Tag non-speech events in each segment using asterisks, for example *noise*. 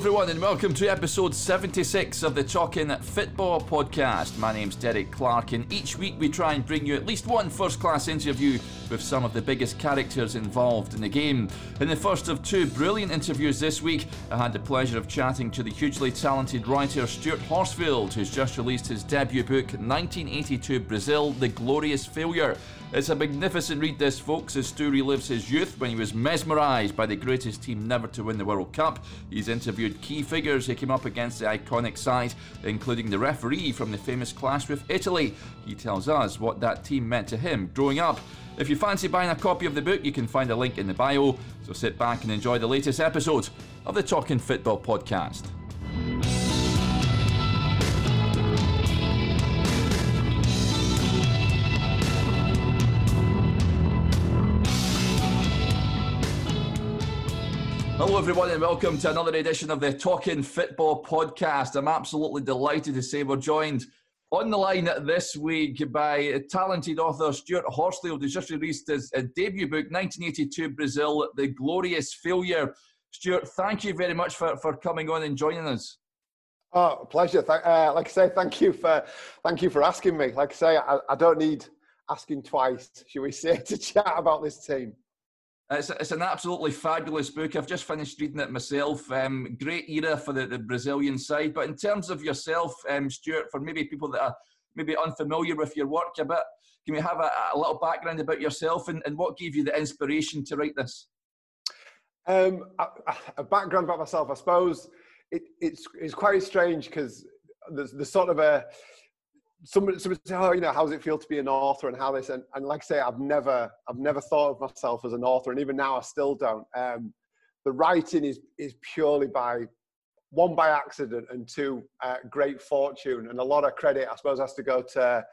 everyone, and welcome to episode 76 of the Talking Football podcast. My name's Derek Clark, and each week we try and bring you at least one first class interview with some of the biggest characters involved in the game. In the first of two brilliant interviews this week, I had the pleasure of chatting to the hugely talented writer Stuart Horsfield, who's just released his debut book, 1982 Brazil The Glorious Failure. It's a magnificent read, this, folks, as Stu relives his youth when he was mesmerised by the greatest team never to win the World Cup. He's interviewed key figures who came up against the iconic side, including the referee from the famous clash with Italy. He tells us what that team meant to him growing up. If you fancy buying a copy of the book, you can find a link in the bio. So sit back and enjoy the latest episode of the Talking Football podcast. Hello, everyone, and welcome to another edition of the Talking Football podcast. I'm absolutely delighted to say we're joined on the line this week by talented author Stuart Horsfield, who's just released his debut book, 1982 Brazil, The Glorious Failure. Stuart, thank you very much for, for coming on and joining us. Oh, pleasure. Uh, like I say, thank you for thank you for asking me. Like I say, I, I don't need asking twice, should we say, *laughs* to chat about this team. It's, it's an absolutely fabulous book. I've just finished reading it myself. Um, great era for the, the Brazilian side. But in terms of yourself, um, Stuart, for maybe people that are maybe unfamiliar with your work a bit, can we have a, a little background about yourself and, and what gave you the inspiration to write this? Um, a, a, background about myself, I suppose it, it's, it's quite strange because there's, there's sort of a somebody, somebody say, oh, you know, how does it feel to be an author and how this, and, and like I say, I've never, I've never thought of myself as an author, and even now I still don't. Um, the writing is is purely by one by accident and two uh, great fortune, and a lot of credit, I suppose, has to go to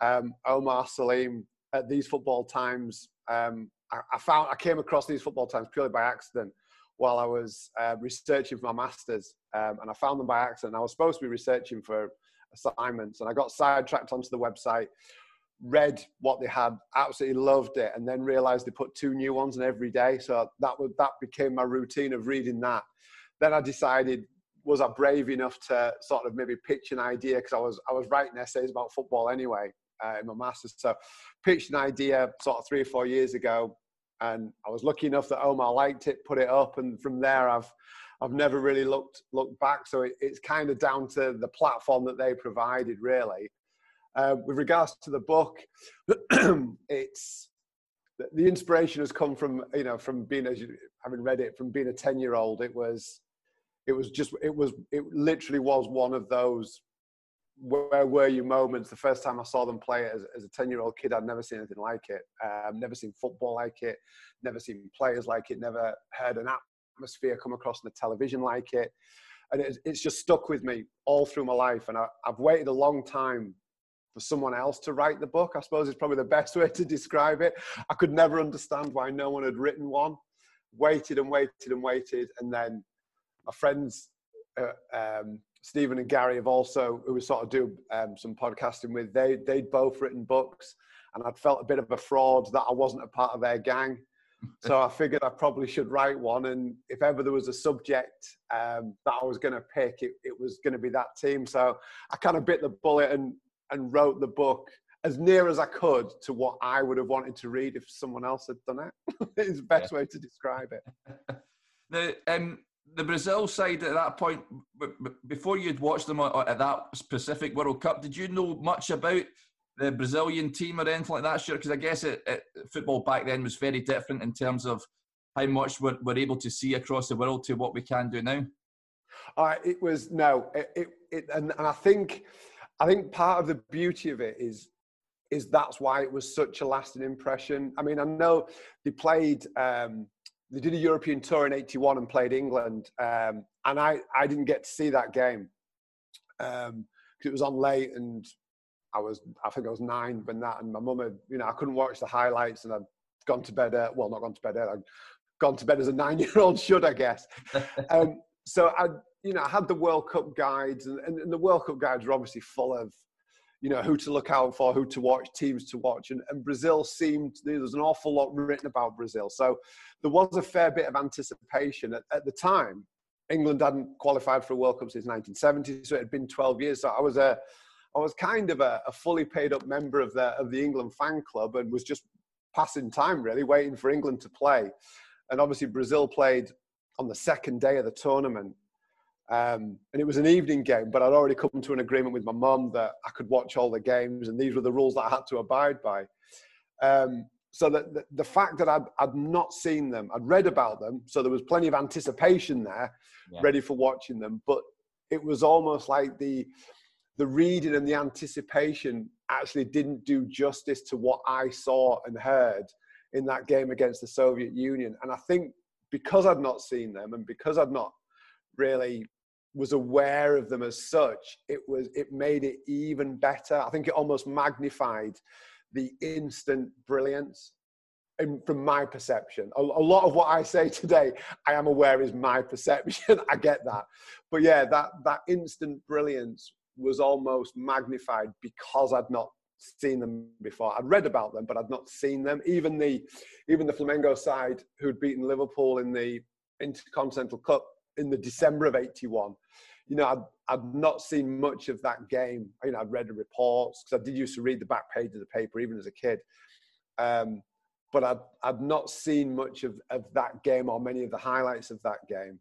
um, Omar Saleem at these football times. Um, I, I, found I came across these football times purely by accident while I was uh, researching for my masters, um, and I found them by accident. I was supposed to be researching for assignments and I got sidetracked onto the website, read what they had, absolutely loved it, and then realized they put two new ones in every day. So that would that became my routine of reading that. Then I decided, was I brave enough to sort of maybe pitch an idea because I was I was writing essays about football anyway uh, in my masters. So pitched an idea sort of three or four years ago, and I was lucky enough that Omar liked it, put it up, and from there I've I've never really looked looked back. So it, it's kind of down to the platform that they provided, really. Uh, with regards to the book, *clears throat* it's the inspiration has come from you know from being as you having read it from being a 10 year old it was it was just it was it literally was one of those where were you moments the first time i saw them play as, as a 10 year old kid i'd never seen anything like it um, never seen football like it never seen players like it never heard an atmosphere come across on the television like it. And it's, it's just stuck with me all through my life. And I, I've waited a long time for someone else to write the book. I suppose is probably the best *laughs* way to describe it. I could never understand why no one had written one. Waited and waited and waited, and then my friends uh, um, Stephen and Gary have also, who we sort of do um, some podcasting with, they they'd both written books, and I'd felt a bit of a fraud that I wasn't a part of their gang so I figured I probably should write one. And if ever there was a subject um, that I was going to pick, it, it was going to be that team. So I kind of bit the bullet and, and wrote the book as near as I could to what I would have wanted to read if someone else had done it. *laughs* it's the best yeah. way to describe it. *laughs* the, um, the Brazil side at that point, before you'd watched them at that specific World Cup, did you know much about the Brazilian team or anything like that, sure? Because I guess it, it, football back then was very different in terms of how much we're, we're able to see across the world to what we can do now. Uh, it was no, it, it, it and, and I think I think part of the beauty of it is is that's why it was such a lasting impression. I mean, I know they played. Um, they did a European tour in '81 and played England, um, and I I didn't get to see that game because um, it was on late and I was, I think I was nine when that, and my mum had, you know, I couldn't watch the highlights, and I'd gone to bed. Uh, well, not gone to bed. I'd gone to bed as a *laughs* nine-year-old should, I guess. *laughs* um, so I, you know, I had the World Cup guides, and, and, and, the World Cup guides were obviously full of, you know, who to look out for, who to watch, teams to watch, and, and Brazil seemed there was an awful lot written about Brazil. So there was a fair bit of anticipation at, at the time. England hadn't qualified for a World Cup since 1970, so it had been 12 years. So I was a, I was kind of a, a fully paid up member of the of the England fan club, and was just passing time really, waiting for England to play. And obviously Brazil played on the second day of the tournament, um, and it was an evening game. But I'd already come to an agreement with my mum that I could watch all the games, and these were the rules that I had to abide by. Um, so that the, the, fact that I'd, I'd not seen them, I'd read about them, so there was plenty of anticipation there, yeah. ready for watching them. But it was almost like the the reading and the anticipation actually didn't do justice to what I saw and heard in that game against the Soviet Union. And I think because I'd not seen them and because I'd not really was aware of them as such, it was it made it even better. I think it almost magnified the instant brilliance in, from my perception. A, a, lot of what I say today, I am aware is my perception. *laughs* I get that. But yeah, that, that instant brilliance was almost magnified because I'd not seen them before. I'd read about them, but I'd not seen them. Even the, even the Flamengo side who'd beaten Liverpool in the Intercontinental Cup in the December of 81 you know, I'd, I'd not seen much of that game. You know, I'd read the reports because I did used to read the back page of the paper even as a kid. Um, but I'd, I'd not seen much of, of that game or many of the highlights of that game.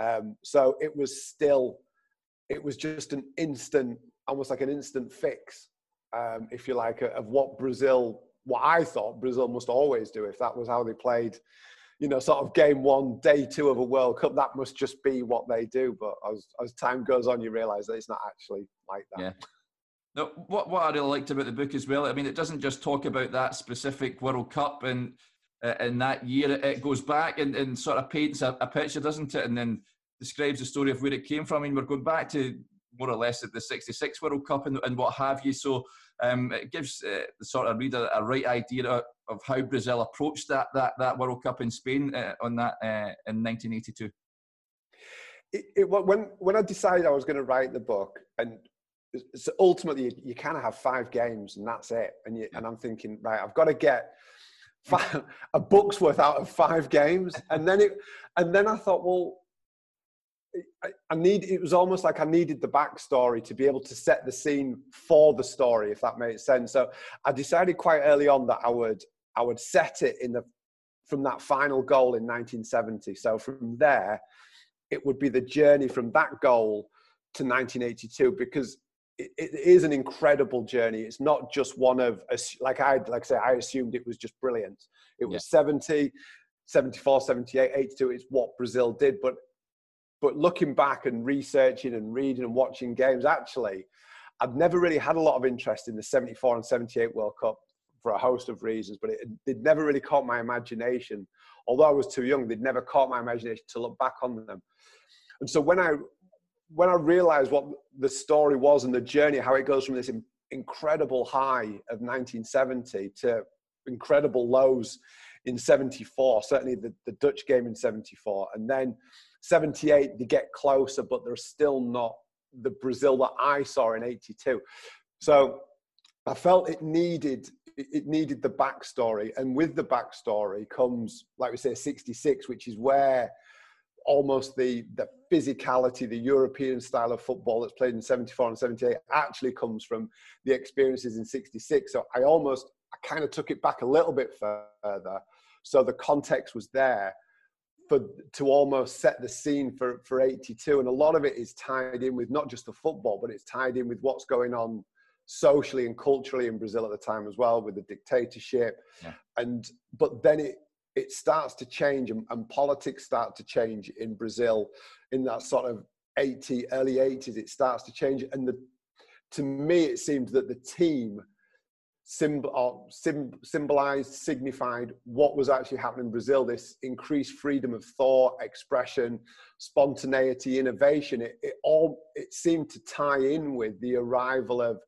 Um, so it was still, it was just an instant, almost like an instant fix, um, if you like, of what Brazil, what I thought Brazil must always do if that was how they played you know, sort of game one, day two of a World Cup, that must just be what they do. But as, as time goes on, you realise that it's not actually like that. Yeah. No, what, what I really liked about the book as well, I mean, it doesn't just talk about that specific World Cup and uh, in that year. It goes back and, and sort of paints a, a, picture, doesn't it? And then describes the story of where it came from. I mean, we're going back to more or less the 66 World Cup and, and what have you. So um, it gives uh, the sort of reader a right idea of, of, how Brazil approached that, that, that World Cup in Spain uh, on that uh, in 1982. It, it, when, when I decided I was going to write the book, and so ultimately you, you kind of have five games and that's it. And, you, and I'm thinking, right, I've got to get five, *laughs* a book's worth out of five games. And then it, and then I thought, well, I, I need it was almost like I needed the backstory to be able to set the scene for the story, if that makes sense. So I decided quite early on that I would I would set it in the from that final goal in 1970. So from there, it would be the journey from that goal to 1982 because it, it is an incredible journey. It's not just one of like I like I say I assumed it was just brilliant. It was yeah. 70, 74, 78, 82. It's what Brazil did, but but looking back and researching and reading and watching games, actually, I've never really had a lot of interest in the 74 and 78 World Cup for a host of reasons, but it, it never really caught my imagination. Although I was too young, they'd never caught my imagination to look back on them. And so when I when I realized what the story was and the journey, how it goes from this incredible high of 1970 to incredible lows in 74, certainly the, the Dutch game in 74, and then 78, they get closer, but they're still not the Brazil that I saw in 82. So I felt it needed it needed the backstory, and with the backstory comes, like we say, 66, which is where almost the the physicality, the European style of football that's played in 74 and 78 actually comes from the experiences in 66. So I almost I kind of took it back a little bit further, so the context was there for to almost set the scene for for 82 and a lot of it is tied in with not just the football but it's tied in with what's going on socially and culturally in Brazil at the time as well with the dictatorship. Yeah. and but then it it starts to change and, and, politics start to change in Brazil in that sort of 80 early 80s it starts to change. And the to me it seemed that the team symbol, sim, symbolized, signified what was actually happening in Brazil this increased freedom of thought, expression, spontaneity, innovation. It, it all it seemed to tie in with the arrival of,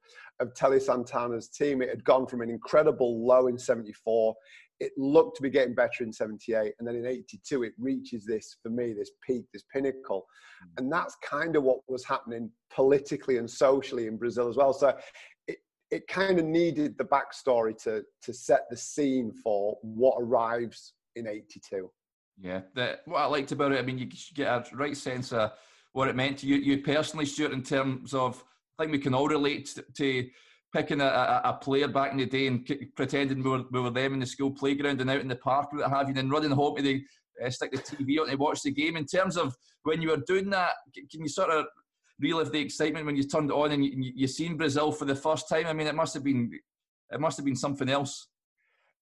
of Tele Santana's team. It had gone from an incredible low in 74. It looked to be getting better in 78. And then in 82, it reaches this, for me, this peak, this pinnacle. Mm. And that's kind of what was happening politically and socially in Brazil as well. So it kind of needed the backstory to to set the scene for what arrives in 82 Yeah, the, what I liked about it, I mean, you get a right sense of what it meant to you, you personally, Stuart, in terms of, I think we can all relate to, to picking a, a, a, player back in the day and pretending we were, we were them in the school playground and out in the park, what have you, and running home to the, uh, stick the TV on to watch the game. In terms of when you were doing that, can you sort of relive the excitement when you turned it on and you, you seen Brazil for the first time? I mean, it must have been, it must have been something else.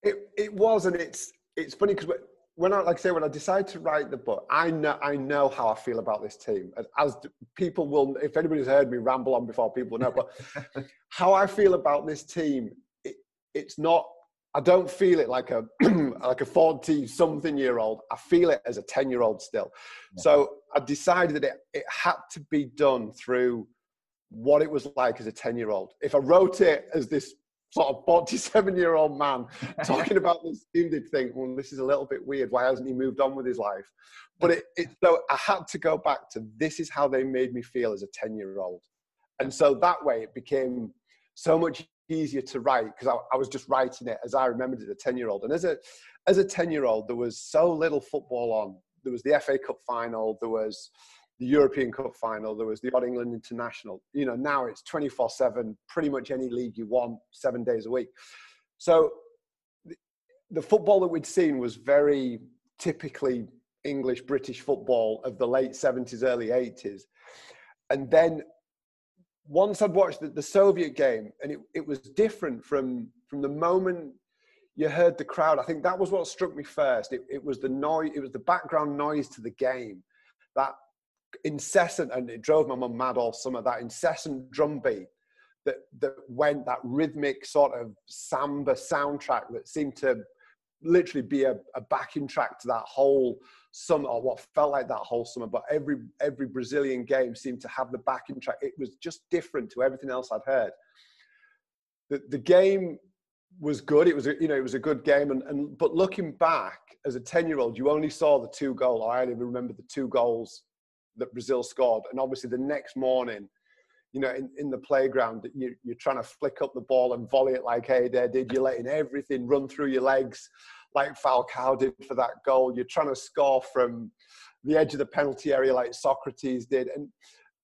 It, it was, and it's, it's funny because when I like I say when I decided to write the book, I know I know how I feel about this team. As people will, if anybody's heard me ramble on before, people know. But *laughs* how I feel about this team, it, it's not. I don't feel it like a *clears throat* like a forty something year old. I feel it as a ten year old still. Yeah. So I decided that it, it had to be done through what it was like as a ten year old. If I wrote it as this sort of 47 year old man *laughs* talking about this team did think, well, this is a little bit weird. Why hasn't he moved on with his life? But it, it, so I had to go back to this is how they made me feel as a 10 year old. And so that way it became so much easier to write because I, I, was just writing it as I remembered it as a 10 year old. And as a, as a 10 year old, there was so little football on. There was the FA Cup final, there was the European Cup final, there was the Odd England International. You know, now it's 24 7, pretty much any league you want, seven days a week. So the, the football that we'd seen was very typically English British football of the late 70s, early 80s. And then once I'd watched the, the Soviet game, and it, it was different from, from the moment you heard the crowd. I think that was what struck me first. It, it was the noise, it was the background noise to the game. That incessant, and it drove my mum mad all summer, that incessant drum beat that, that went, that rhythmic sort of samba soundtrack that seemed to literally be a, a backing track to that whole summer, or what felt like that whole summer. But every, every Brazilian game seemed to have the backing track. It was just different to everything else I'd heard. The, the game was good. It was, a, you know, it was a good game. And, and but looking back as a 10 year old, you only saw the two goals. I only remember the two goals that Brazil scored. And obviously the next morning, you know, in, in the playground, you, you're trying to flick up the ball and volley it like Eder did. You're letting everything run through your legs like Falcao did for that goal. You're trying to score from the edge of the penalty area like Socrates did. And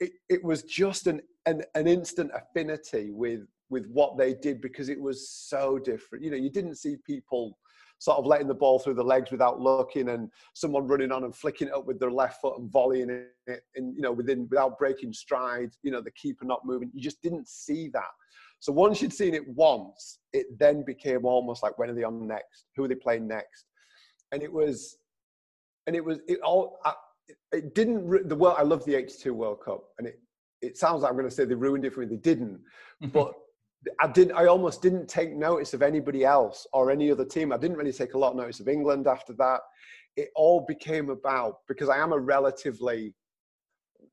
it, it was just an, an, an instant affinity with, with what they did because it was so different. You know, you didn't see people sort of letting the ball through the legs without looking and someone running on and flicking it up with their left foot and volleying it and you know within without breaking stride you know the keeper not moving. You just didn't see that. So once you'd seen it once it then became almost like when are they on next? Who are they playing next? And it was and it was it all it didn't the world i love the 82 world cup and it it sounds like i'm going to say they ruined it for me. They didn't. *laughs* But I didn't. I almost didn't take notice of anybody else or any other team. I didn't really take a lot of notice of England after that. It all became about because I am a relatively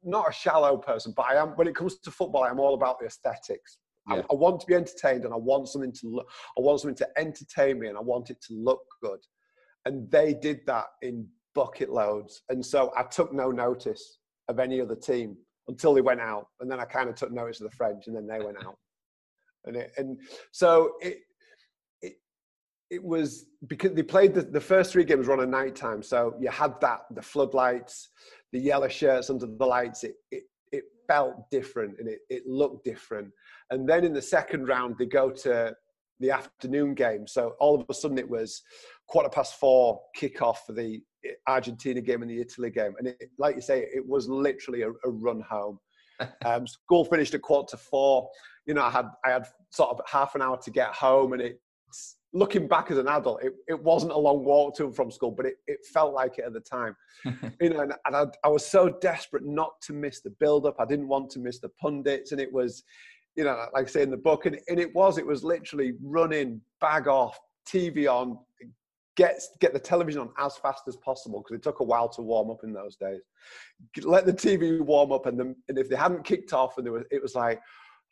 not a shallow person, but I am. When it comes to football, I'm all about the aesthetics. Yeah. I, I, want to be entertained, and I want something to look. I want something to entertain me, and I want it to look good. And they did that in bucket loads. And so I took no notice of any other team until they went out, and then I kind of took notice of the French, and then they went out and it, and so it it it was because they played the, the first three games were on a night time so you had that the floodlights the yellow shirts under the lights. It it, it felt different and it, it looked different. And then in the second round they go to the afternoon game. So all of a sudden it was quarter past four kickoff for the argentina game and the italy game. And it, like you say it was literally a, a run home. *laughs* Um, school finished at quarter to four you know, I had I had sort of half an hour to get home, and it's looking back as an adult, it, it wasn't a long walk to and from school, but it, it felt like it at the time. *laughs* you know, and, and I, I, was so desperate not to miss the build up. I didn't want to miss the pundits, and it was, you know, like I say in the book, and, and it was, it was literally running, bag off, TV on, get get the television on as fast as possible because it took a while to warm up in those days. Let the TV warm up, and, the, and if they hadn't kicked off, and there was, it was like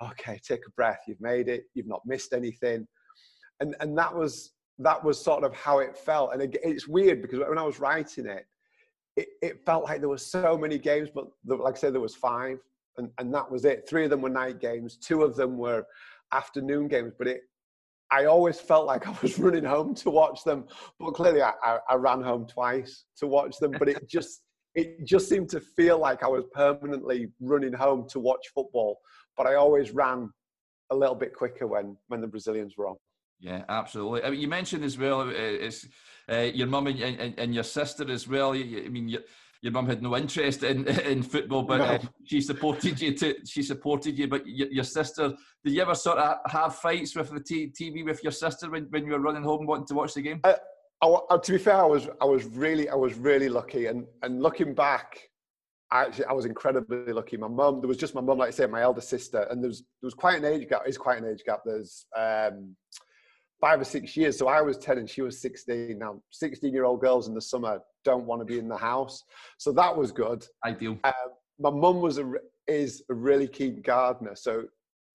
okay, take a breath. You've made it. You've not missed anything. And, and that was, that was sort of how it felt. And it's weird because when I was writing it, it, it felt like there were so many games, but the, like I said, there was five and, and that was it. Three of them were night games. Two of them were afternoon games, but it, I always felt like *laughs* I was running home to watch them, but clearly I, I, I ran home twice to watch them. But it just it just seemed to feel like I was permanently running home to watch football. But I always ran a little bit quicker when when the Brazilians were on. Yeah, absolutely. I mean, you mentioned as well uh, it's uh, your mum and, and, and, your sister as well. I mean, your, your mum had no interest in *laughs* in football, but no. uh, she supported you. To she supported you, but your, your, sister. Did you ever sort of have fights with the t- TV with your sister when, when you were running home wanting to watch the game? I, I, to be fair, I was I was really I was really lucky, and and looking back, I actually I was incredibly lucky. My mum, there was just my mum, like I said, my elder sister, and there was there was quite an age gap. Is quite an age gap. There's um, five or six years. So I was 10 and she was 16. Now, 16 year old girls in the summer don't want to be in the house. So that was good. Ideal. Uh, my mum was a, is a really keen gardener. So,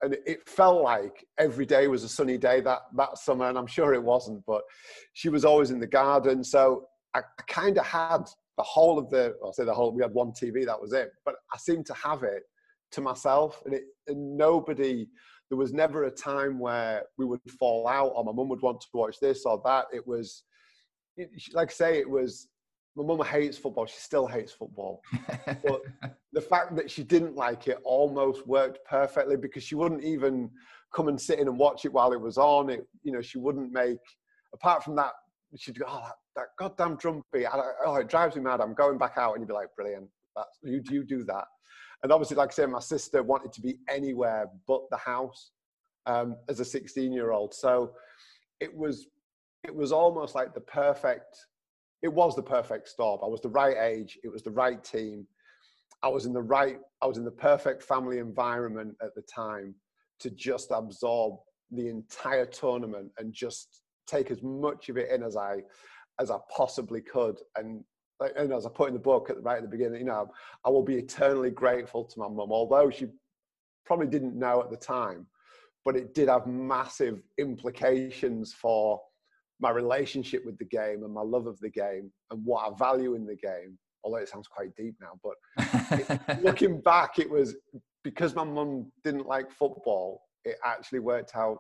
and it felt like every day was a sunny day that, that summer. And I'm sure it wasn't, but she was always in the garden. So I kind of had the whole of the, I'll say the whole, we had one TV, that was it. But I seemed to have it to myself and, it, and nobody, there was never a time where we would fall out or my mum would want to watch this or that. It was, like I say, it was, my mum hates football. She still hates football. *laughs* but the fact that she didn't like it almost worked perfectly because she wouldn't even come and sit in and watch it while it was on. It, you know, she wouldn't make, apart from that, she'd go, oh, that, that goddamn drum beat. oh, it drives me mad. I'm going back out. And you'd be like, brilliant. That's, you, you do that and obviously, like I said, my sister wanted to be anywhere but the house um, as a 16 year old. So it was, it was almost like the perfect, it was the perfect storm. I was the right age. It was the right team. I was in the right, I was in the perfect family environment at the time to just absorb the entire tournament and just take as much of it in as I, as I possibly could. And and as I put in the book at, right at the beginning, you know, I will be eternally grateful to my mum, although she probably didn't know at the time, but it did have massive implications for my relationship with the game and my love of the game and what I value in the game. Although it sounds quite deep now, but it, *laughs* looking back, it was because my mum didn't like football. It actually worked out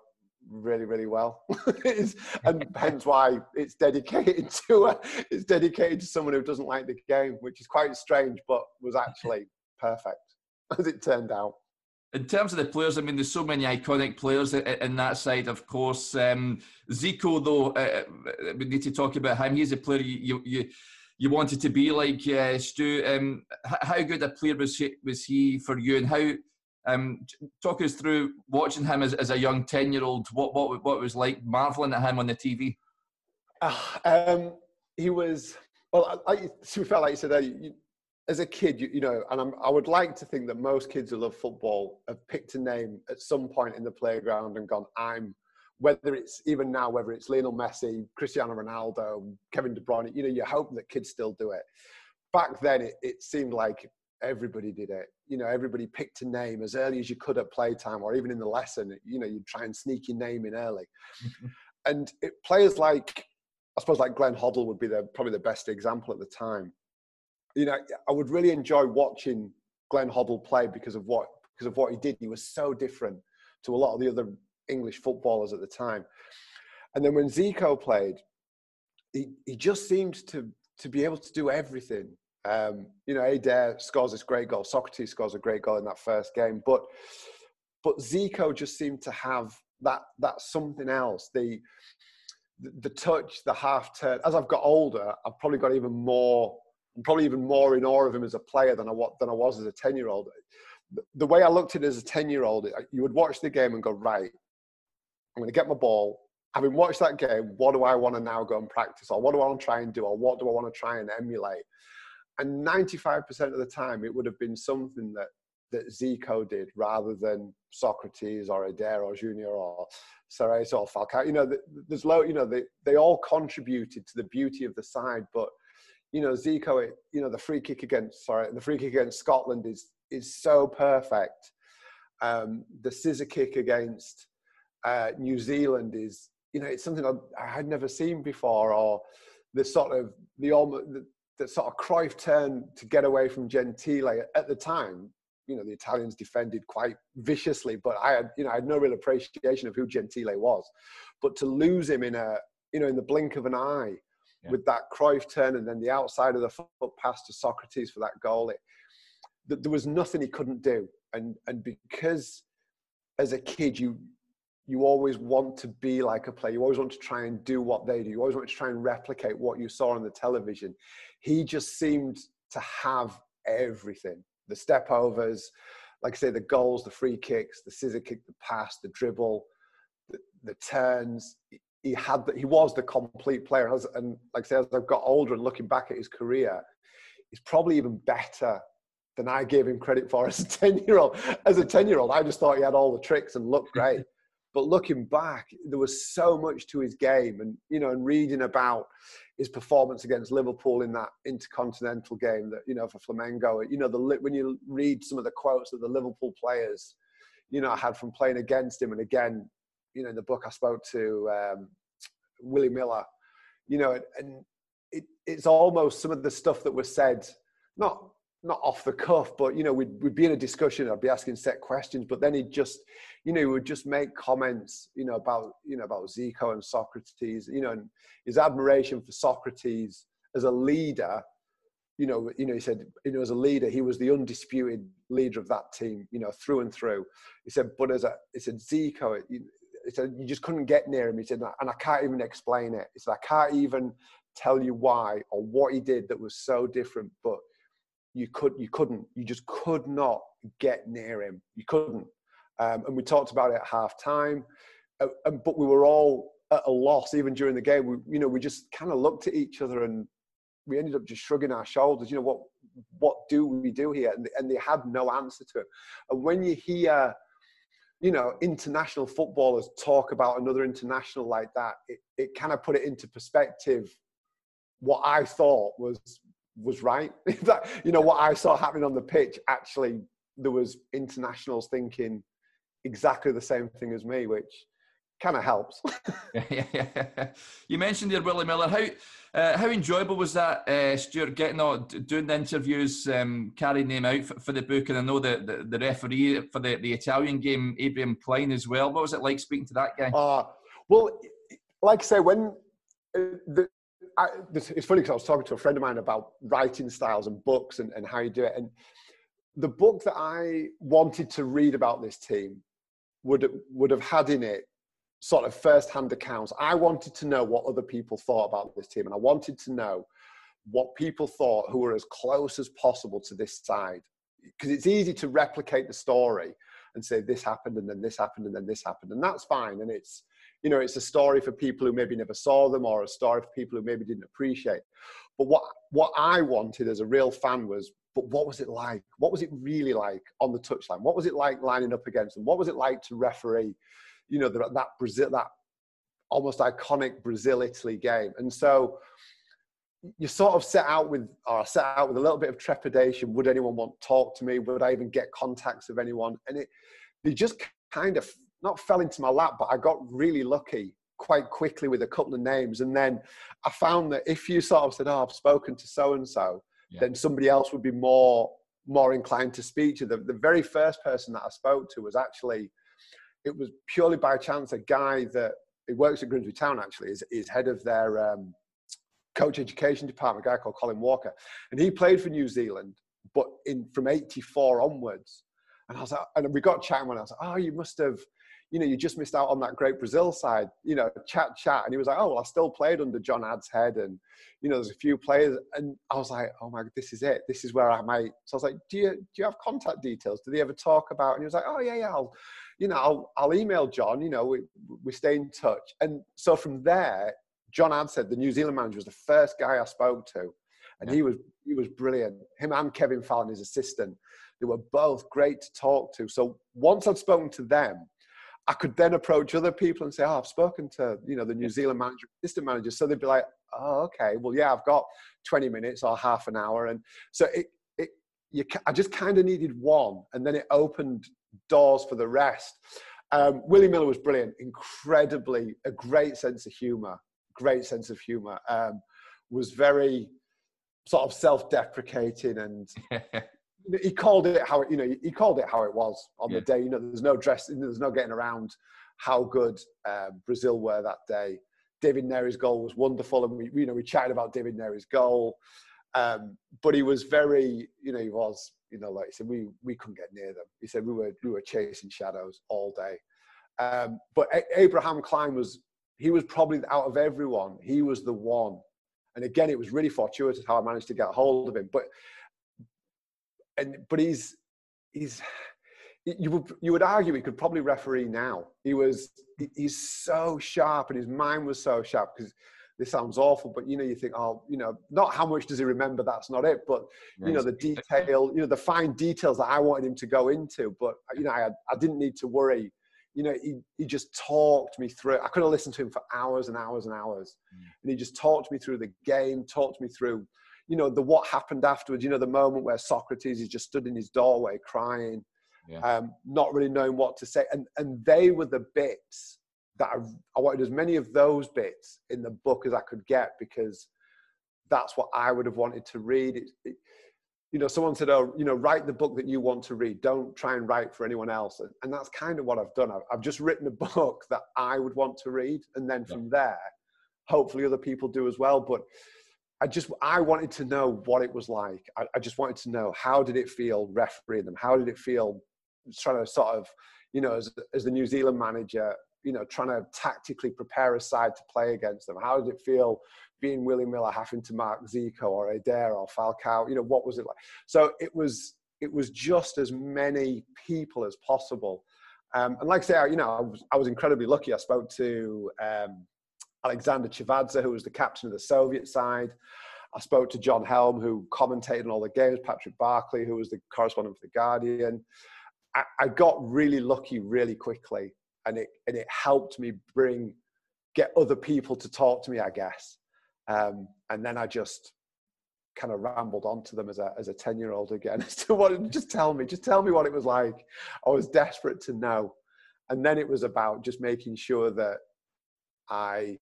really really well *laughs* *laughs* and hence why it's dedicated *laughs* to a, it's dedicated to someone who doesn't like the game which is quite strange but was actually perfect as it turned out in terms of the players, I mean, there's so many iconic players in that side, of course. Um, Zico, though, uh, uh, we need to talk about him. He's a player you you, you wanted to be like uh, Stu. Um, how good a player was he, was he for you, and how um, talk us through watching him as, as a young 10 year old, what, what, what it was like marveling at him on the TV? Uh, ah, um, he was, well, I, I, to be fair, like you said, you, as a kid, you, you know, and I'm, i would like to think that most kids who love football have picked a name at some point in the playground and gone, I'm, whether it's even now, whether it's Lionel Messi, Cristiano Ronaldo, Kevin De Bruyne, you know, you hope that kids still do it. Back then, it, it seemed like everybody did it. You know, everybody picked a name as early as you could at playtime or even in the lesson. You know, you'd try and sneak your name in early. *laughs* and it, players like, I suppose, like Glenn Hoddle would be the, probably the best example at the time. You know, I would really enjoy watching Glenn Hoddle play because of what because of what he did. He was so different to a lot of the other English footballers at the time. And then when Zico played, he, he just seemed to to be able to do everything. Um, you know, Eder scores this great goal. Socrates scores a great goal in that first game, but but Zico just seemed to have that that something else. The the, touch, the half turn. As I've got older, I've probably got even more. I'm probably even more in awe of him as a player than I than I was as a ten year old. The, the way I looked at it as a ten year old, you would watch the game and go, right, I'm going to get my ball. Having watched that game, what do I want to now go and practice, or what do I want to try and do, or what do I want to try and emulate? And 95% of the time it would have been something that that Zico did rather than Socrates or Eder or Junior or Cerezo or Falcao. You know, there's low, you know, they, they all contributed to the beauty of the side, but you know, Zico, it, you know, the free kick against, sorry, the free kick against Scotland is, is so perfect. Um, the scissor kick against uh, New Zealand is, you know, it's something I, I had never seen before or the sort of, the, the, the sort of Cruyff turn to get away from Gentile at the time, you know the Italians defended quite viciously, but I had you know I had no real appreciation of who Gentile was. But to lose him in a you know in the blink of an eye yeah. with that Cruyff turn and then the outside of the foot pass to Socrates for that goal, it, there was nothing he couldn't do, and and because as a kid you you always want to be like a player. You always want to try and do what they do. You always want to try and replicate what you saw on the television. He just seemed to have everything the step overs, like I say, the goals, the free kicks, the scissor kick, the pass, the dribble, the, the turns. He had the, he was the complete player. And, and like I say, as I've got older and looking back at his career, he's probably even better than I gave him credit for *laughs* as a 10 year old. As a 10 year old, I just thought he had all the tricks and looked great. But looking back, there was so much to his game, and you know, and reading about his performance against Liverpool in that intercontinental game that you know for Flamengo. You know, the when you read some of the quotes that the Liverpool players, you know, had from playing against him, and again, you know, in the book I spoke to um, Willie Miller. You know, and it, it's almost some of the stuff that was said, not not off the cuff, but you know, we'd, we'd be in a discussion. I'd be asking set questions, but then he'd just, you know, he would just make comments, you know, about you know about Zico and Socrates, you know, and his admiration for Socrates as a leader. You know, you know, he said, you know, as a leader, he was the undisputed leader of that team, you know, through and through. He said, but as a, he said, Zico, he said, you just couldn't get near him. He said, and I can't even explain it. He said, I can't even tell you why or what he did that was so different, but you could you couldn't you just could not get near him. You couldn't. Um, and we talked about it at half time uh, but we were all at a loss even during the game. We you know we just kind of looked at each other and we ended up just shrugging our shoulders. You know what what do we do here? And, and they had no answer to it. And when you hear you know international footballers talk about another international like that it, it kind of put it into perspective what i thought was was right. *laughs* that, you know, what I saw happening on the pitch, actually, there was internationals thinking exactly the same thing as me, which kind of helps. *laughs* you mentioned there Willie Miller. How uh, how enjoyable was that, uh, Stuart, getting on doing the interviews, um, carrying them out for, for, the book? And I know the, the, the, referee for the, the Italian game, Adrian Klein, as well. What was it like speaking to that guy? Uh, well, like I say, when uh, the, I, this, it's funny because I was talking to a friend of mine about writing styles and books and, and how you do it. And the book that I wanted to read about this team would would have had in it sort of first-hand accounts. I wanted to know what other people thought about this team, and I wanted to know what people thought who were as close as possible to this side, because it's easy to replicate the story and say this happened and then this happened and then this happened, and that's fine, and it's you know, it's a story for people who maybe never saw them or a story for people who maybe didn't appreciate. But what, what I wanted as a real fan was, but what was it like? What was it really like on the touchline? What was it like lining up against them? What was it like to referee, you know, the, that Brazil, that almost iconic Brazil-Italy game? And so you sort of set out with, or set out with a little bit of trepidation. Would anyone want to talk to me? Would I even get contacts of anyone? And it, they just kind of not fell into my lap, but I got really lucky quite quickly with a couple of names. And then I found that if you sort of said, "Oh, I've spoken to so and so," then somebody else would be more more inclined to speak to them. The very first person that I spoke to was actually, it was purely by chance a guy that he works at Grimsby Town actually is, is head of their um, coach education department, a guy called Colin Walker, and he played for New Zealand, but in from '84 onwards. And I was like, and we got chatting when I was like, oh, you must have you know, you just missed out on that great Brazil side, you know, chat, chat. And he was like, oh, well, I still played under John Adshead. And, you know, there's a few players. And I was like, oh my, god this is it. This is where I might. So I was like, do you, do you have contact details? Do they ever talk about? And he was like, oh yeah, yeah, I'll, you know, I'll, I'll email John, you know, we, we stay in touch. And so from there, John Adshead the New Zealand manager was the first guy I spoke to. And yeah. he was, he was brilliant. Him and Kevin Fallon, his assistant, they were both great to talk to. So once I'd spoken to them, I could then approach other people and say, "Oh, I've spoken to you know the New Zealand manager, assistant manager." So they'd be like, "Oh, okay. Well, yeah, I've got 20 minutes or half an hour," and so it it you I just kind of needed one, and then it opened doors for the rest. Um, Willie Miller was brilliant, incredibly a great sense of humour, great sense of humour. Um, was very sort of self-deprecating and *laughs* he called it how it, you know he called it how it was on Yeah. the day. You know, there's no dress, there's no getting around how good uh, Brazil were that day. David Narey's goal was wonderful, and we you know we chatted about David Narey's goal, um, but he was very you know he was you know like he said we we couldn't get near them. He said we were we were chasing shadows all day. Um, but A- Abraham Klein was he was probably out of everyone he was the one, and again it was really fortuitous how I managed to get hold of him. But and but he's he's you would you would argue he could probably referee now. He was he's so sharp and his mind was so sharp because this sounds awful, but you know you think oh you know not how much does he remember? That's not it, but you know the detail, you know the fine details that I wanted him to go into. But you know I I didn't need to worry. You know he he just talked me through. I could have listened to him for hours and hours and hours, Mm. and he just talked me through the game, talked me through you know the what happened afterwards. You know the moment where Socrates is just stood in his doorway crying, Yeah. um, not really knowing what to say, and and they were the bits that I, I wanted as many of those bits in the book as I could get because that's what I would have wanted to read. It, it, you know, someone said, "Oh, you know, write the book that you want to read. Don't try and write for anyone else." And, and that's kind of what I've done. I've, I've just written a book that I would want to read, and then Yeah. from there, hopefully, other people do as well. But I just I wanted to know what it was like. I, I just wanted to know how did it feel refereeing them? How did it feel trying to sort of, you know, as as the New Zealand manager, you know, trying to tactically prepare a side to play against them? How did it feel being Willie Miller having to mark Zico or Eder or Falcao? You know, what was it like? So it was it was just as many people as possible. Um, and like I say, I- you know, I was, I was incredibly lucky. I spoke to um, Alexander Chivadze, who was the captain of the Soviet side. I spoke to John Helm, who commentated on all the games, Patrick Barclay, who was the correspondent for The Guardian. I, I got really lucky really quickly, and it, and it helped me bring, get other people to talk to me, I guess. Um, and then I just kind of rambled on to them as a, as a 10 year old again *laughs* just tell me, just tell me what it was like. I was desperate to know. And then it was about just making sure that I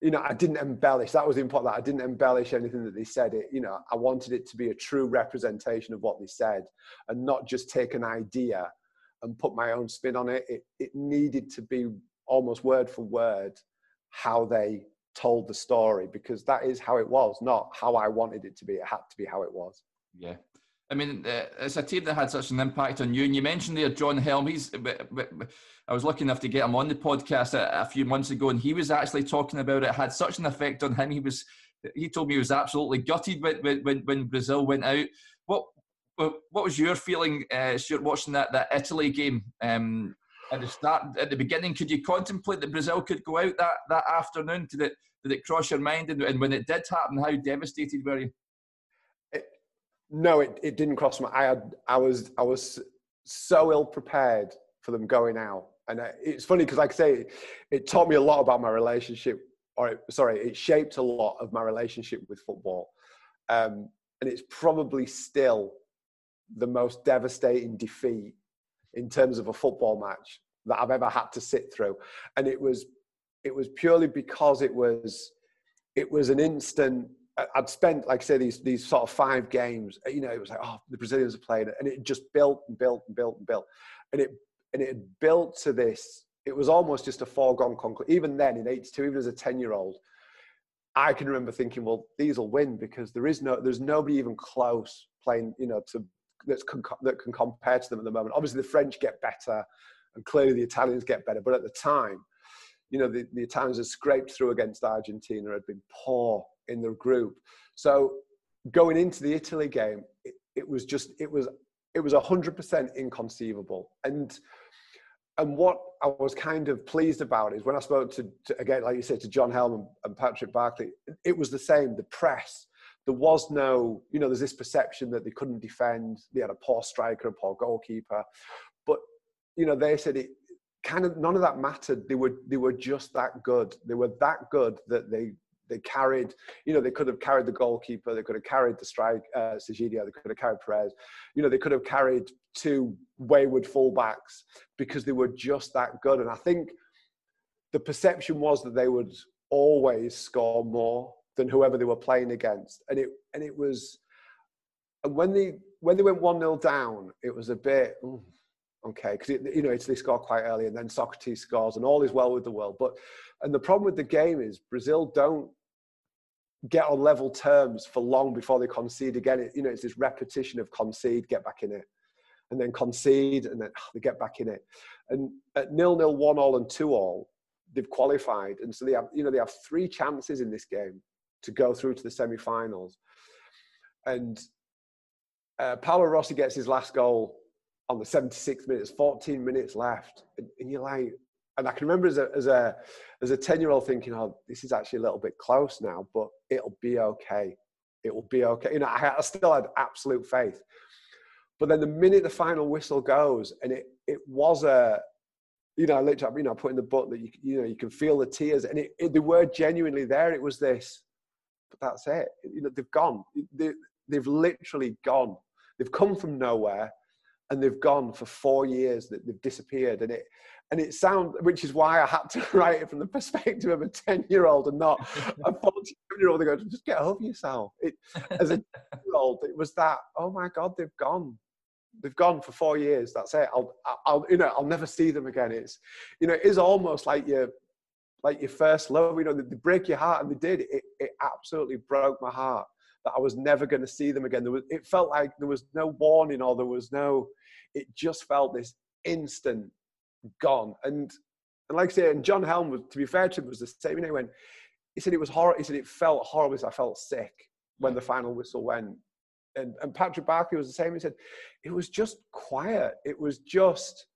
you know, I didn't embellish. That was important. That I didn't embellish anything that they said. It, you know, I wanted it to be a true representation of what they said, and not just take an idea and put my own spin on it. It, it needed to be almost word for word how they told the story, because that is how it was, not how I wanted it to be. It had to be how it was. Yeah. I mean, uh, it's a team that had such an impact on you. And you mentioned there John Helm. He's, I was lucky enough to get him on the podcast a, a, few months ago, and he was actually talking about it. Had such an effect on him. He was, he told me he was absolutely gutted when when, when Brazil went out. What what was your feeling, as uh, Stuart, watching that that Italy game? Um, at the start, at the beginning, could you contemplate that Brazil could go out that that afternoon? Did it did it cross your mind? And, and when it did happen, how devastated were you? No, it, it didn't cross my. I had I was I was so ill prepared for them going out, and it's funny because, like I say, it taught me a lot about my relationship. Or it, sorry, it shaped a lot of my relationship with football, um, and it's probably still the most devastating defeat in terms of a football match that I've ever had to sit through, and it was it was purely because it was it was an instant I'd spent, like I say, these these sort of five games. Uh, you know, it was like, oh, the Brazilians are playing it, and it just built and built and built and built, and it and it built to this. It was almost just a foregone conclusion. Even then, in '82, even as a ten-year-old, I can remember thinking, well, these will win because there is no, there's nobody even close playing, you know, to that's con- that can compare to them at the moment. Obviously, the French get better, and clearly the Italians get better. But at the time, you know, the, the Italians had scraped through against Argentina, had been poor in the group. So going into the Italy game, it, it was just it was it was hundred percent inconceivable. And and what I was kind of pleased about is when I spoke to, to again, like you said, to John Helm and, and Patrick Barclay, it was the same. The press, there was no, you know, there's this perception that they couldn't defend. They had a poor striker, a poor goalkeeper, but you know, they said it kind of none of that mattered. They were they were just that good. They were that good that they they carried, you know, they could have carried the goalkeeper, they could have carried the strike, uh, they could have carried Peres, you know, they could have carried two wayward fullbacks because they were just that good. And I think the perception was that they would always score more than whoever they were playing against. And it, and it was, and when they when they went one 0 down, it was a bit okay because you know Italy scored quite early, and then Socrates scores, and all is well with the world. But and the problem with the game is Brazil don't get on level terms for long before they concede again. It, you know, it's this repetition of concede, get back in it, and then concede, and then *sighs* they get back in it. And at nil nil, one all, and two all, they've qualified, and so they have you know they have three chances in this game to go through to the semi-finals. And uh, Paolo Rossi gets his last goal on the 76th minute. 14 minutes left, and, and you're like, and I can remember as a as a as a 10 year old thinking, oh, this is actually a little bit close now, but it'll be okay. It will be okay. You know, I, I still had absolute faith. But then the minute the final whistle goes, and it it was a, you know, I looked up, you know, I put in the book that you you know you can feel the tears, and it, it, they were genuinely there. It was this, but that's it. You know, they've gone. They, they've literally gone. They've come from nowhere, and they've gone for four years. That they've disappeared, and it and it sounds, which is why I had to *laughs* write it from the perspective of a 10 year old and not *laughs* a 14 year old. They go, just get over yourself. It, as a 10 year old, it was that, oh my God, they've gone. They've gone for four years. That's it. I'll, I'll, you know, I'll never see them again. It's, you know, it is almost like your, like your first love. You know, they, they break your heart, and they did. It, it absolutely broke my heart that I was never going to see them again. There was, it felt like there was no warning, or there was no. It just felt this instant gone. And and like I say, and John Helm was, to be fair to him, was the same. You know, when he said it was horrible, he said it felt horrible. I felt sick when the mm. final whistle went. And, and Patrick Barclay was the same. He said it was just quiet. It was just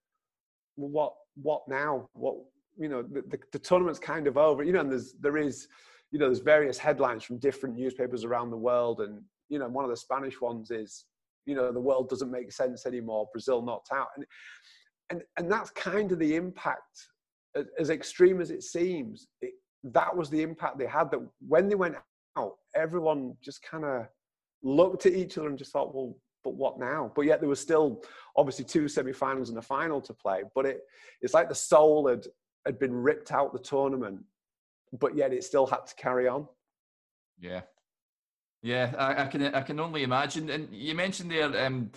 what what now? What you know, the, the, the tournament's kind of over. You know, and there's there is, you know, there's various headlines from different newspapers around the world, and you know, one of the Spanish ones is, you know, the world doesn't make sense anymore. Brazil knocked out, and and and that's kind of the impact as extreme as it seems it, that was the impact they had that when they went out everyone just kind of looked at each other and just thought well but what now? But yet there was still obviously two semi-finals and a final to play but it it's like the soul had had been ripped out the tournament but yet it still had to carry on. Yeah. Yeah i, I can i can only imagine and you mentioned there um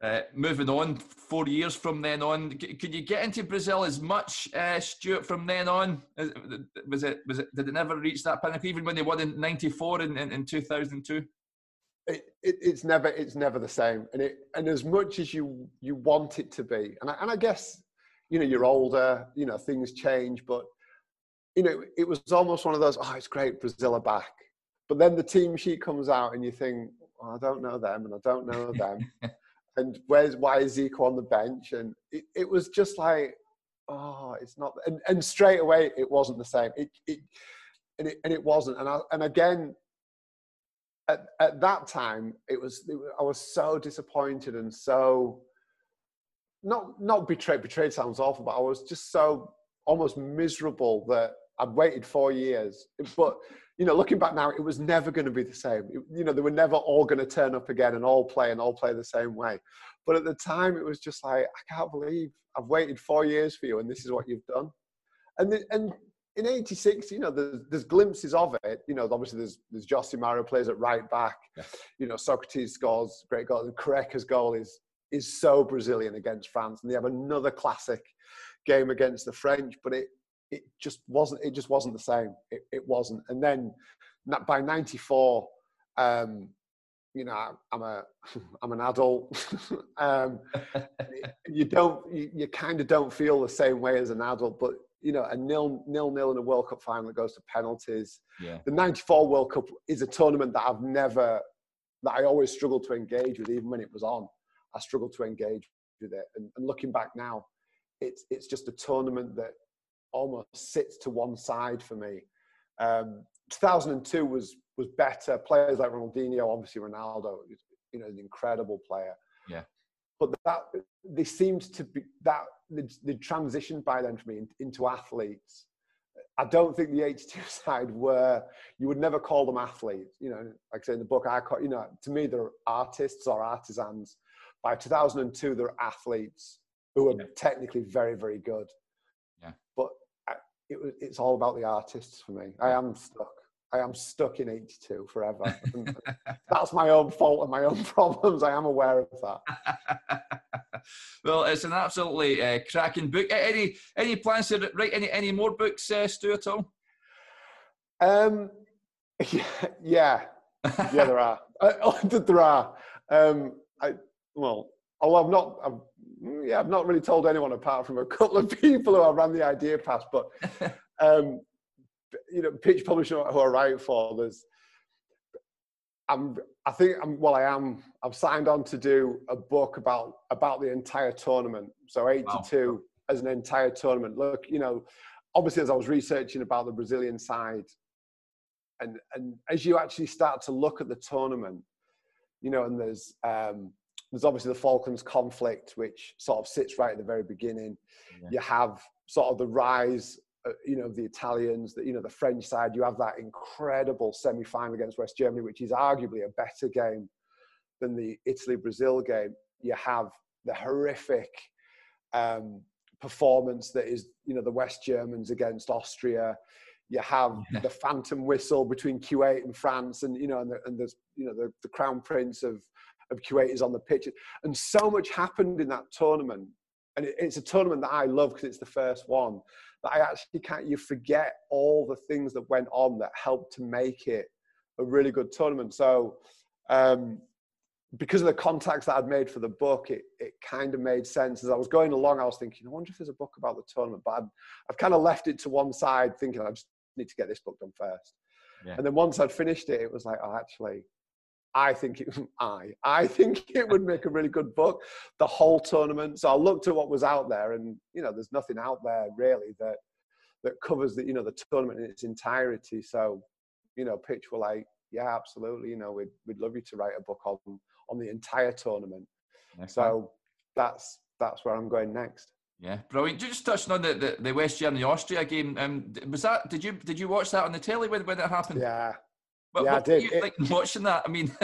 uh, moving on, four years from then on, could you get into Brazil as much, uh, Stuart, from then on? Was it, was it, did it never reach that pinnacle, even when they won in 94 and in, in, 2002? It, it, it's never it's never the same and it and as much as you you want it to be and I, and I guess you know you're older you know things change but you know it was almost one of those oh it's great Brazil are back but then the team sheet comes out and you think oh, I don't know them and I don't know them *laughs* and where's why is Zico on the bench? And it, it was just like, oh, it's not. And, and straight away, it wasn't the same. It, it and it and it wasn't. And I, and again, at, at that time, it was, it, I was so disappointed and so not not betrayed. Betrayed sounds awful, but I was just so almost miserable that I'd waited four years. But you know, looking back now, it was never going to be the same. It, you know, they were never all going to turn up again and all play and all play the same way. But at the time, it was just like, I can't believe I've waited four years for you, and this is what you've done. And the, and in '86, you know, there's, there's, glimpses of it. You know, obviously there's there's Josimar plays at right back. Yeah. You know, Socrates scores great goal, and Careca's goal is is so Brazilian against France, and they have another classic game against the French. But it it just wasn't it just wasn't the same. It, it wasn't. And then by 94 um, you know i'm a *laughs* i'm an adult. *laughs* Um, *laughs* you don't you, you kind of don't feel the same way as an adult but you know a nil nil nil in a world cup final that goes to penalties. Yeah. the 94 world cup is a tournament that i've never that i always struggled to engage with even when it was on. I struggled to engage with it. And, and looking back now it's it's just a tournament that almost sits to one side for me. Um, 2002 was was better. Players like Ronaldinho, obviously Ronaldo, you know, an incredible player. Yeah. But that they seemed to be that the, the transition by then for me into athletes. I don't think the 82 side were you would never call them athletes. You know, like I say in the book, I call you know to me they're artists or artisans. By 2002, they're athletes who are yeah. technically very very good it, it's all about the artists for me. I am stuck. I am stuck in 82 forever. *laughs* that's my own fault and my own *laughs* problems. I am aware of that. *laughs* well, it's an absolutely uh, cracking book. Any any plans to write any any more books, uh, Stu, at all? Um, yeah, yeah, yeah there are. Uh, there are. Um, I well, although I've not, I've, yeah, I've not really told anyone apart from a couple of *laughs* people who I ran the idea past, but *laughs* um, you know, pitch publishing who I write for, there's, I'm, I think I'm, well, I am, I've signed on to do a book about, about the entire tournament. So 82 wow. as an entire tournament. Look, you know, obviously as I was researching about the Brazilian side and, and as you actually start to look at the tournament, you know, and there's, um, there's obviously the Falklands conflict, which sort of sits right at the very beginning. Yeah. You have sort of the rise uh, you know of the Italians, the, you know the French side. You have that incredible semi-final against West Germany, which is arguably a better game than the Italy-Brazil game. You have the horrific um, performance that is you know the West Germans against Austria. You have *laughs* yeah. the phantom whistle between Kuwait and France, and you know, and, the, and there's you know the, the crown prince of of is on the pitch, and so much happened in that tournament. And it, it's a tournament that I love because it's the first one that I actually can't, you forget all the things that went on that helped to make it a really good tournament. So, um, because of the contacts that I'd made for the book, it, it kind of made sense. As I was going along, I was thinking, I wonder if there's a book about the tournament, but I've, I've kind of left it to one side thinking I just need to get this book done first. Yeah. And then once I'd finished it, it was like, oh, actually, I think it, *laughs* I, I think it would make a really good book. The whole tournament. So I looked at what was out there, and you know, there's nothing out there really that that covers the you know the tournament in its entirety. So, you know, pitch were like, yeah, absolutely. You know, we'd we'd love you to write a book on on the entire tournament. Next so that's that's where I'm going next. Yeah, brilliant. Just touching on the, the, the West Germany Austria game. Um, was that did you did you watch that on the telly when, when it happened? Yeah, yeah, I did. You, like watching that, I mean, *laughs*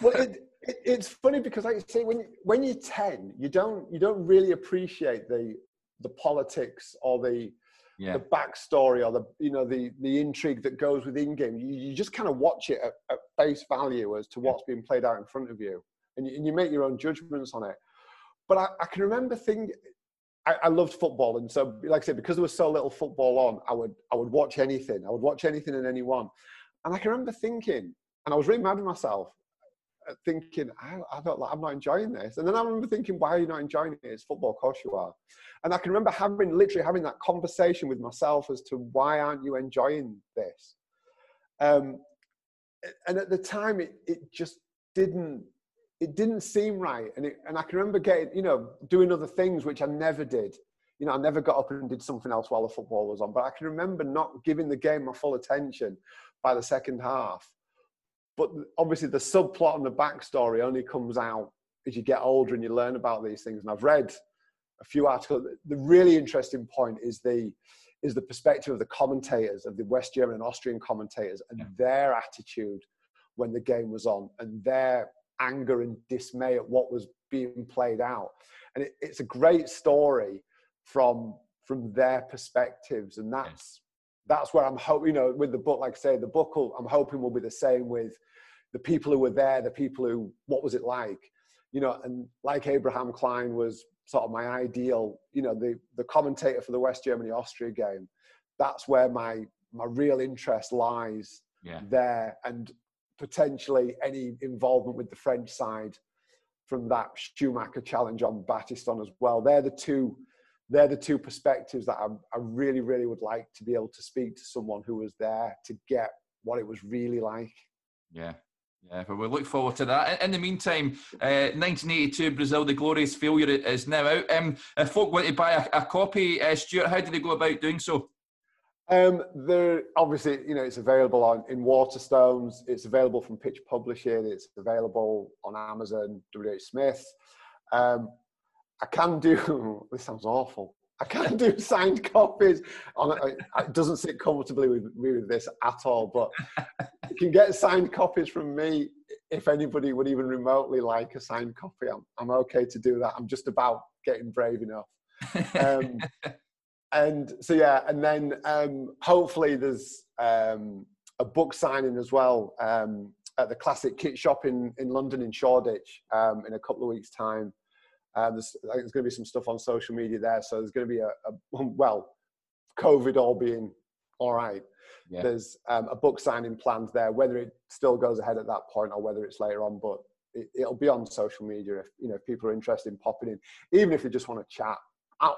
well, it, it, it's funny because, like you say, when when you're ten, you don't you don't really appreciate the the politics or the yeah. the backstory or the you know the the intrigue that goes within game. You, you just kind of watch it at, at, face value as to what's being played out in front of you, and you, and you make your own judgments on it. But I, I can remember thinking. I, I, loved football, and so, like I said, because there was so little football on, I would I would watch anything. I would watch anything and anyone. And I can remember thinking, and I was really mad at myself, uh, thinking, I, I felt like I'm not enjoying this. And then I remember thinking, why are you not enjoying it? It's football, of course you are. And I can remember having literally having that conversation with myself as to why aren't you enjoying this? Um, and at the time, it, it just didn't it didn't seem right. And it, and I can remember getting you know doing other things which I never did. You know, I never got up and did something else while the football was on. But I can remember not giving the game my full attention by the second half. But obviously, the subplot and the backstory only comes out as you get older and you learn about these things. And I've read a few articles. The really interesting point is the is the perspective of the commentators, of the West German and Austrian commentators, and yeah. their attitude when the game was on, and their anger and dismay at what was being played out. And it, it's a great story from from their perspectives, and that's that's where I'm hoping, you know, with the book, like I say, the book will, I'm hoping will be the same with the people who were there, the people who, what was it like? You know, and like Abraham Klein was sort of my ideal, you know, the, the commentator for the West Germany Austria game. That's where my, my real interest lies yeah. there. And potentially any involvement with the French side from that Schumacher challenge on Battiston as well. They're the two they're the two perspectives that I, I, really, really would like to be able to speak to someone who was there to get what it was really like. Yeah. Yeah, but we look forward to that. In the meantime, uh, 1982 Brazil, the glorious failure is now out. Um, if folk want to buy a, a copy, uh, Stuart, how do they go about doing so? Um, there obviously, you know, it's available on in Waterstones. It's available from Pitch Publishing. It's available on Amazon. W. H. Smith. Um, I can do. *laughs* This sounds awful. I can do *laughs* signed copies. On, it doesn't sit comfortably with me with this at all, but you can get signed copies from me if anybody would even remotely like a signed copy. I'm, I'm okay to do that. I'm just about getting brave enough. Um, *laughs* and so yeah, and then um, hopefully there's um, a book signing as well um, at the Classic Kit Shop in, in London in Shoreditch um, in a couple of weeks' time. Um, there's, there's going to be some stuff on social media there. So there's going to be a, a well, COVID all being all right. Yeah. There's um, a book signing planned there. Whether it still goes ahead at that point or whether it's later on, but it, will be on social media if you know if people are interested in popping in, even if they just want to chat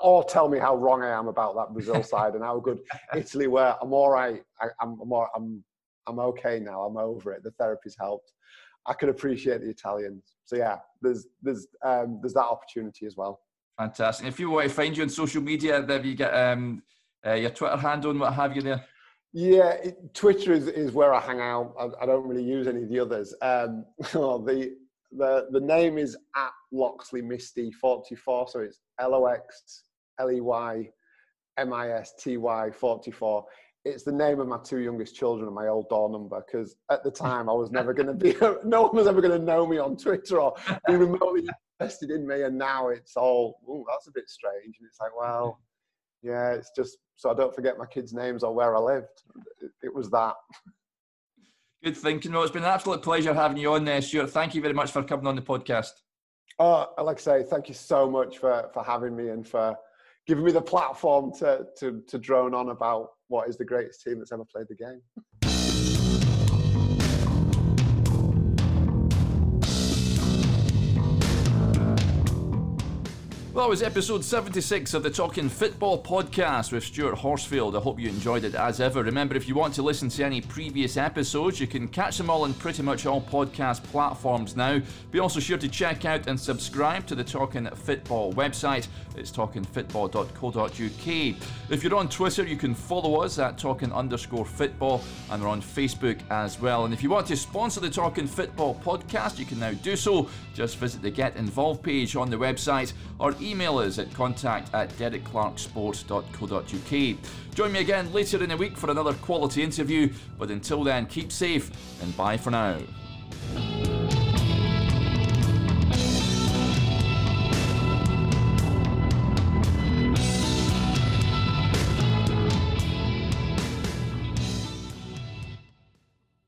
or tell me how wrong I am about that Brazil *laughs* side and how good Italy were. I'm all right. I, am I'm, I'm, I'm, I'm okay now. I'm over it. The therapy's helped. I can appreciate the Italians. So yeah, there's there's um, there's that opportunity as well. Fantastic. If you want to find you on social media, there you get um, uh, your Twitter handle and what have you there. Yeah, it, Twitter is, is where I hang out. I, I, don't really use any of the others. Um, *laughs* the the the name is at Loxley Misty forty four, so it's L O X L E Y M I S T Y forty four. It's the name of my two youngest children and my old door number because at the *laughs* time I was never going to be, *laughs* no one was ever going to know me on Twitter or be *laughs* remotely invested in me. And now it's all, oh, that's a bit strange. And it's like, well, yeah, it's just so I don't forget my kids' names or where I lived. It, it was that. Good thinking. No, it's been an absolute pleasure having you on there, Stuart. Thank you very much for coming on the podcast. Oh, I like to say thank you so much for, for having me and for giving me the platform to, to, to drone on about what is the greatest team that's ever played the game. Well, that was episode 76 of the Talking Football podcast with Stuart Horsfield. I hope you enjoyed it as ever. Remember, if you want to listen to any previous episodes, you can catch them all on pretty much all podcast platforms now. Be also sure to check out and subscribe to the Talking Football website. It's talkingfootball.co.uk. If you're on Twitter, you can follow us at talking underscore football, and we're on Facebook as well. And if you want to sponsor the Talking Football podcast, you can now do so. Just visit the Get Involved page on the website or email us at contact at derekclarksports.co.uk. Join me again later in the week for another quality interview, but until then, keep safe and bye for now.